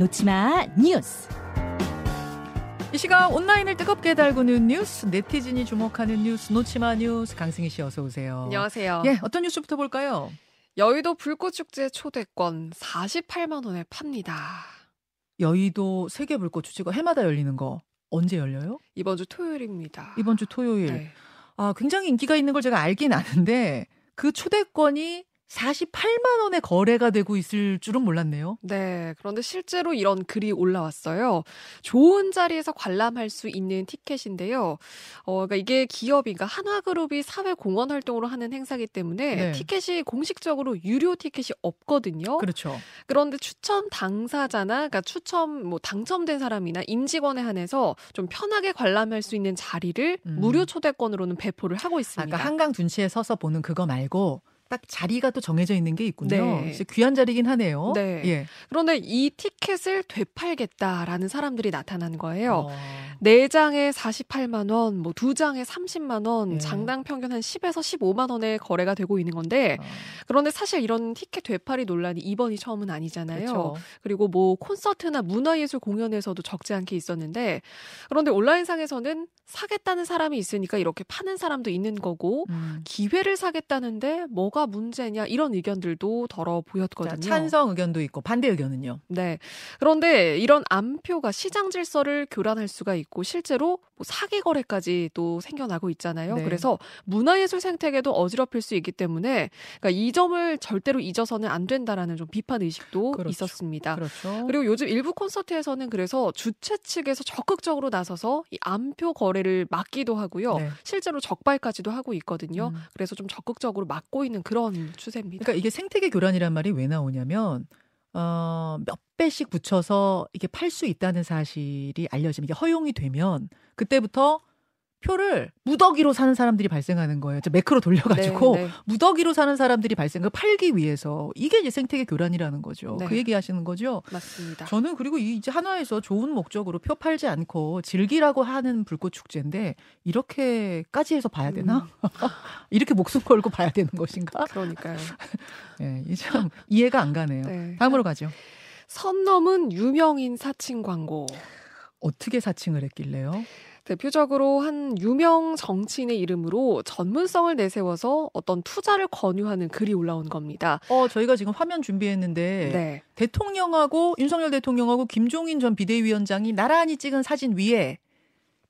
놓치마 뉴스. 이 시각 온라인을 뜨겁게 달구는 뉴스, 네티즌이 주목하는 뉴스, 놓치마 뉴스, 강승희 씨 어서 오세요. 안녕하세요. 예, 어떤 뉴스부터 볼까요? 여의도 불꽃축제 초대권 48만 원에 팝니다. 여의도 세계 불꽃 축제가 해마다 열리는 거 언제 열려요? 이번 주 토요일입니다. 이번 주 토요일. 네. 아, 굉장히 인기가 있는 걸 제가 알긴 아는데 그 초대권이 48만 원에 거래가 되고 있을 줄은 몰랐네요. 네. 그런데 실제로 이런 글이 올라왔어요. 좋은 자리에서 관람할 수 있는 티켓인데요. 어, 그러니까 이게 기업이, 그러니까 한화그룹이 사회 공헌 활동으로 하는 행사기 때문에 네. 티켓이 공식적으로 유료 티켓이 없거든요. 그렇죠. 그런데 추첨 당사자나, 그러니까 추첨 뭐 당첨된 사람이나 임직원에 한해서 좀 편하게 관람할 수 있는 자리를 음. 무료 초대권으로는 배포를 하고 있습니다. 아까 한강 둔치에 서서 보는 그거 말고 딱 자리가 또 정해져 있는 게 있군요. 네. 귀한 자리긴 하네요. 네. 예. 그런데 이 티켓을 되팔겠다라는 사람들이 나타난 거예요. 어. 네 장에 48만 원, 뭐 두 장에 30만 원, 예. 장당 평균 한 10에서 15만 원에 거래가 되고 있는 건데 어. 그런데 사실 이런 티켓 되팔이 논란이 이번이 처음은 아니잖아요. 그렇죠. 그리고 뭐 콘서트나 문화예술 공연에서도 적지 않게 있었는데 그런데 온라인상에서는 사겠다는 사람이 있으니까 이렇게 파는 사람도 있는 거고 음. 기회를 사겠다는데 뭐가 문제냐 이런 의견들도 덜어 자, 보였거든요. 찬성 의견도 있고 반대 의견은요. 네. 그런데 이런 암표가 시장 질서를 교란할 수가 있고 실제로 뭐 사기 거래까지 또 생겨나고 있잖아요. 네. 그래서 문화예술 생태계도 어지럽힐 수 있기 때문에 그러니까 이 점을 절대로 잊어서는 안 된다라는 좀 비판 의식도 그렇죠. 있었습니다. 그렇죠. 그리고 요즘 일부 콘서트에서는 그래서 주최 측에서 적극적으로 나서서 이 암표 거래를 막기도 하고요. 네. 실제로 적발까지도 하고 있거든요. 음. 그래서 좀 적극적으로 막고 있는 그런 추세입니다. 그러니까 이게 생태계 교란이란 말이 왜 나오냐면 어, 몇 배씩 붙여서 이게 팔 수 있다는 사실이 알려지면 이게 허용이 되면 그때부터 표를 무더기로 사는 사람들이 발생하는 거예요. 저 매크로 돌려가지고 네, 네. 무더기로 사는 사람들이 발생, 그 팔기 위해서 이게 이제 생태계 교란이라는 거죠. 네. 그 얘기하시는 거죠. 맞습니다. 저는 그리고 이 이제 한화에서 좋은 목적으로 표 팔지 않고 즐기라고 하는 불꽃 축제인데 이렇게까지 해서 봐야 되나? 음. 이렇게 목숨 걸고 봐야 되는 것인가? 그러니까요. 예, 이참 이해가 안 가네요. 네. 다음으로 가죠. 선 넘은 유명인 사칭 광고. 어떻게 사칭을 했길래요? 대표적으로 한 유명 정치인의 이름으로 전문성을 내세워서 어떤 투자를 권유하는 글이 올라온 겁니다. 어, 저희가 지금 화면 준비했는데 네. 대통령하고 윤석열 대통령하고 김종인 전 비대위원장이 나란히 찍은 사진 위에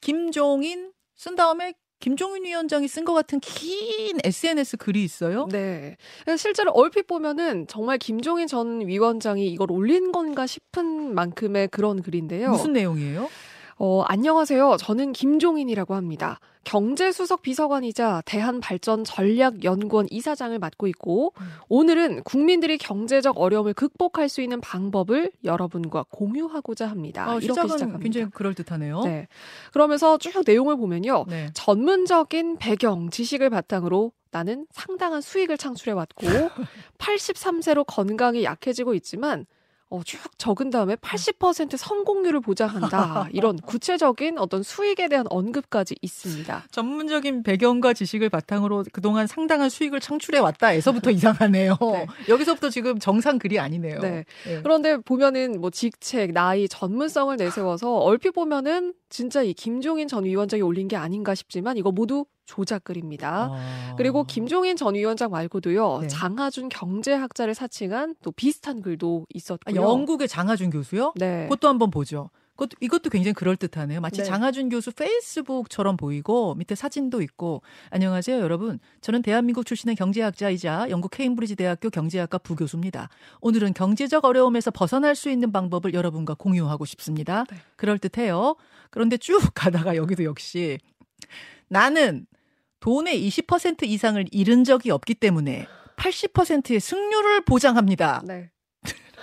김종인 쓴 다음에 김종인 위원장이 쓴 것 같은 긴 SNS 글이 있어요. 네. 실제로 얼핏 보면은 정말 김종인 전 위원장이 이걸 올린 건가 싶은 만큼의 그런 글인데요. 무슨 내용이에요? 어, 안녕하세요. 저는 김종인이라고 합니다. 경제수석 비서관이자 대한발전전략연구원 이사장을 맡고 있고, 음. 오늘은 국민들이 경제적 어려움을 극복할 수 있는 방법을 여러분과 공유하고자 합니다. 어, 이렇게 시작합니다. 굉장히 그럴 듯하네요. 네. 그러면서 쭉 내용을 보면요. 네. 전문적인 배경, 지식을 바탕으로 나는 상당한 수익을 창출해 왔고, 83세로 건강이 약해지고 있지만, 어, 쭉 적은 다음에 80% 성공률을 보장한다. 이런 구체적인 어떤 수익에 대한 언급까지 있습니다. 전문적인 배경과 지식을 바탕으로 그동안 상당한 수익을 창출해 왔다에서부터 이상하네요. 네. 여기서부터 지금 정상 글이 아니네요. 네. 예. 그런데 보면은 뭐 직책, 나이, 전문성을 내세워서 얼핏 보면은 진짜 이 김종인 전 위원장이 올린 게 아닌가 싶지만 이거 모두 조작글입니다. 아. 그리고 김종인 전 위원장 말고도요 네. 장하준 경제학자를 사칭한 또 비슷한 글도 아, 있었고요. 영국의 장하준 교수요? 네. 그것도 한번 보죠. 그것도, 이것도 굉장히 그럴듯하네요. 마치 네. 장하준 교수 페이스북처럼 보이고 밑에 사진도 있고 안녕하세요 여러분. 저는 대한민국 출신의 경제학자이자 영국 케임브리지 대학교 경제학과 부교수입니다. 오늘은 경제적 어려움에서 벗어날 수 있는 방법을 여러분과 공유하고 싶습니다. 네. 그럴듯해요. 그런데 쭉 가다가 여기도 역시 나는 돈의 20% 이상을 잃은 적이 없기 때문에 80%의 승률을 보장합니다. 네.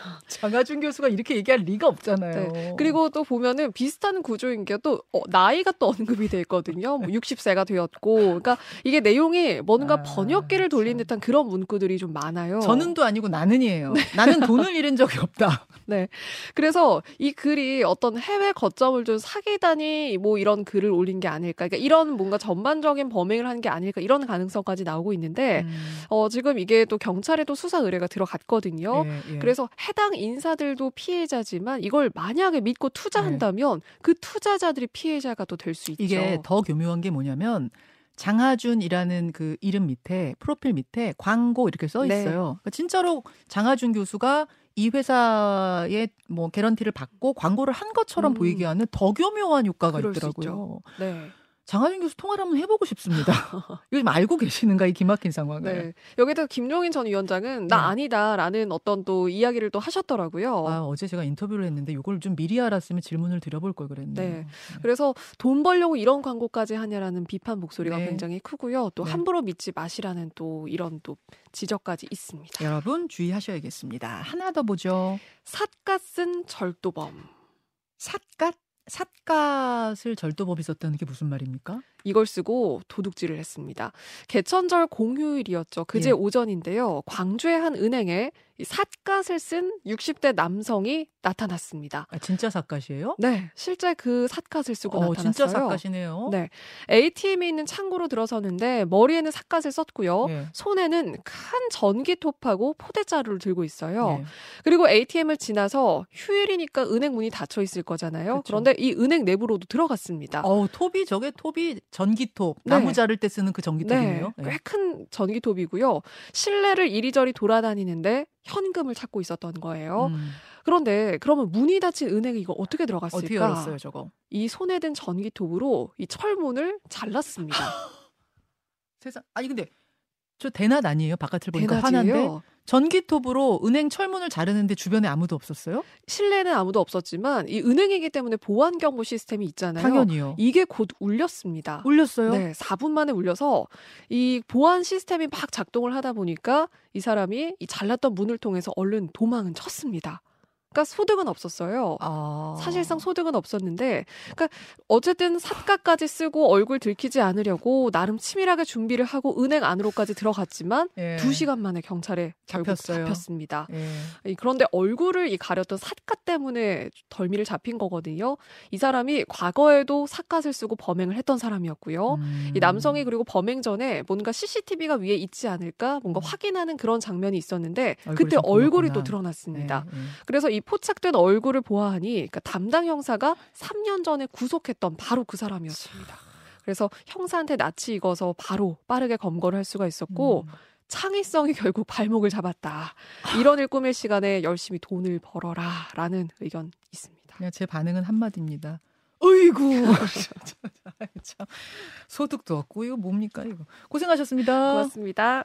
장하준 교수가 이렇게 얘기할 리가 없잖아요. 네. 그리고 또 보면은 비슷한 구조인 게또 어, 나이가 또 언급이 돼 있거든요. 뭐 60세가 되었고, 그러니까 이게 내용이 뭔가 아, 번역기를 돌린 참. 듯한 그런 문구들이 좀 많아요. 저는도 아니고 나는이에요. 나는 돈을 잃은 적이 없다. 네. 그래서 이 글이 어떤 해외 거점을 둔 사기단이 뭐 이런 글을 올린 게 아닐까. 그러니까 이런 뭔가 전반적인 범행을 한 게 아닐까. 이런 가능성까지 나오고 있는데, 음. 어, 지금 이게 또 경찰에 또 수사 의뢰가 들어갔거든요. 예, 예. 그래서 해당 인사들도 피해자지만 이걸 만약에 믿고 투자한다면 네. 그 투자자들이 피해자가 또 될 수 있죠. 이게 더 교묘한 게 뭐냐면 장하준이라는 그 이름 밑에 프로필 밑에 광고 이렇게 써 네. 있어요. 네. 그러니까 진짜로 장하준 교수가 이 회사에 뭐 개런티를 받고 광고를 한 것처럼 음. 보이게 하는 더 교묘한 효과가 있더라고요. 네. 장하준 교수 통화를 한번 해보고 싶습니다. 좀 알고 계시는가 이 기막힌 상황을. 네. 여기다 김종인 전 위원장은 나 네. 아니다라는 어떤 또 이야기를 또 하셨더라고요. 아 어제 제가 인터뷰를 했는데 이걸 좀 미리 알았으면 질문을 드려볼 걸 그랬네요. 네. 네. 그래서 돈 벌려고 이런 광고까지 하냐라는 비판 목소리가 네. 굉장히 크고요. 또 네. 함부로 믿지 마시라는 또 이런 또 지적까지 있습니다. 여러분 주의하셔야겠습니다. 하나 더 보죠. 삿갓 쓴 절도범. 삿갓 삿갓을 절도법이 썼다는 게 무슨 말입니까? 이걸 쓰고 도둑질을 했습니다. 개천절 공휴일이었죠. 그제 예. 오전인데요. 광주의 한 은행에 삿갓을 쓴 60대 남성이 나타났습니다. 아, 진짜 삿갓이에요? 네, 실제 그 삿갓을 쓰고 어, 나타났어요. 진짜 삿갓이네요. 네, ATM에 있는 창고로 들어서는데 머리에는 삿갓을 썼고요. 예. 손에는 큰 전기톱하고 포대자루를 들고 있어요. 예. 그리고 ATM을 지나서 휴일이니까 은행 문이 닫혀 있을 거잖아요. 그쵸. 그런데 이 은행 내부로도 들어갔습니다. 어, 톱이 저게 톱이 전기톱 네. 나무 자를 때 쓰는 그 전기톱이에요. 네, 네. 꽤큰 전기톱이고요. 실내를 이리저리 돌아다니는데 현금을 찾고 있었던 거예요. 음. 그런데 그러면 문이 닫힌 은행에 이거 어떻게 들어갔을까? 어떻게 열었어요, 저거? 이 손에 든 전기톱으로 이 철문을 잘랐습니다. 세상. 아니 근데 저 대낮 아니에요? 바깥을 보니까 대낮이에요? 화난데 전기톱으로 은행 철문을 자르는데 주변에 아무도 없었어요? 실내는 아무도 없었지만 이 은행이기 때문에 보안 경보 시스템이 있잖아요. 당연히요. 이게 곧 울렸습니다. 울렸어요? 네, 4분 만에 울려서 이 보안 시스템이 막 작동을 하다 보니까 이 사람이 이 잘랐던 문을 통해서 얼른 도망은 쳤습니다. 그러니까 소득은 없었어요. 아. 사실상 소득은 없었는데, 그러니까 어쨌든 삿가까지 쓰고 얼굴 들키지 않으려고 나름 치밀하게 준비를 하고 은행 안으로까지 들어갔지만 예. 2 시간 만에 경찰에 잡혔어요. 잡혔습니다. 예. 그런데 얼굴을 이 가렸던 삿가 때문에 덜미를 잡힌 거거든요. 이 사람이 과거에도 삿갓을 쓰고 범행을 했던 사람이었고요. 음. 이 남성이 그리고 범행 전에 뭔가 CCTV가 위에 있지 않을까 뭔가 음. 확인하는 그런 장면이 있었는데 그때 얼굴이 또 드러났습니다. 예. 예. 그래서 이 포착된 얼굴을 보아하니 그러니까 담당 형사가 3년 전에 구속했던 바로 그 사람이었습니다. 그래서 형사한테 낯이 익어서 바로 빠르게 검거를 할 수가 있었고 음. 창의성이 결국 발목을 잡았다. 이런 일 꾸밀 시간에 열심히 돈을 벌어라 라는 의견 있습니다. 그냥 제 반응은 한마디입니다. 어이구. 참 소득도 없고 이거 뭡니까 이거. 고생하셨습니다. 고맙습니다.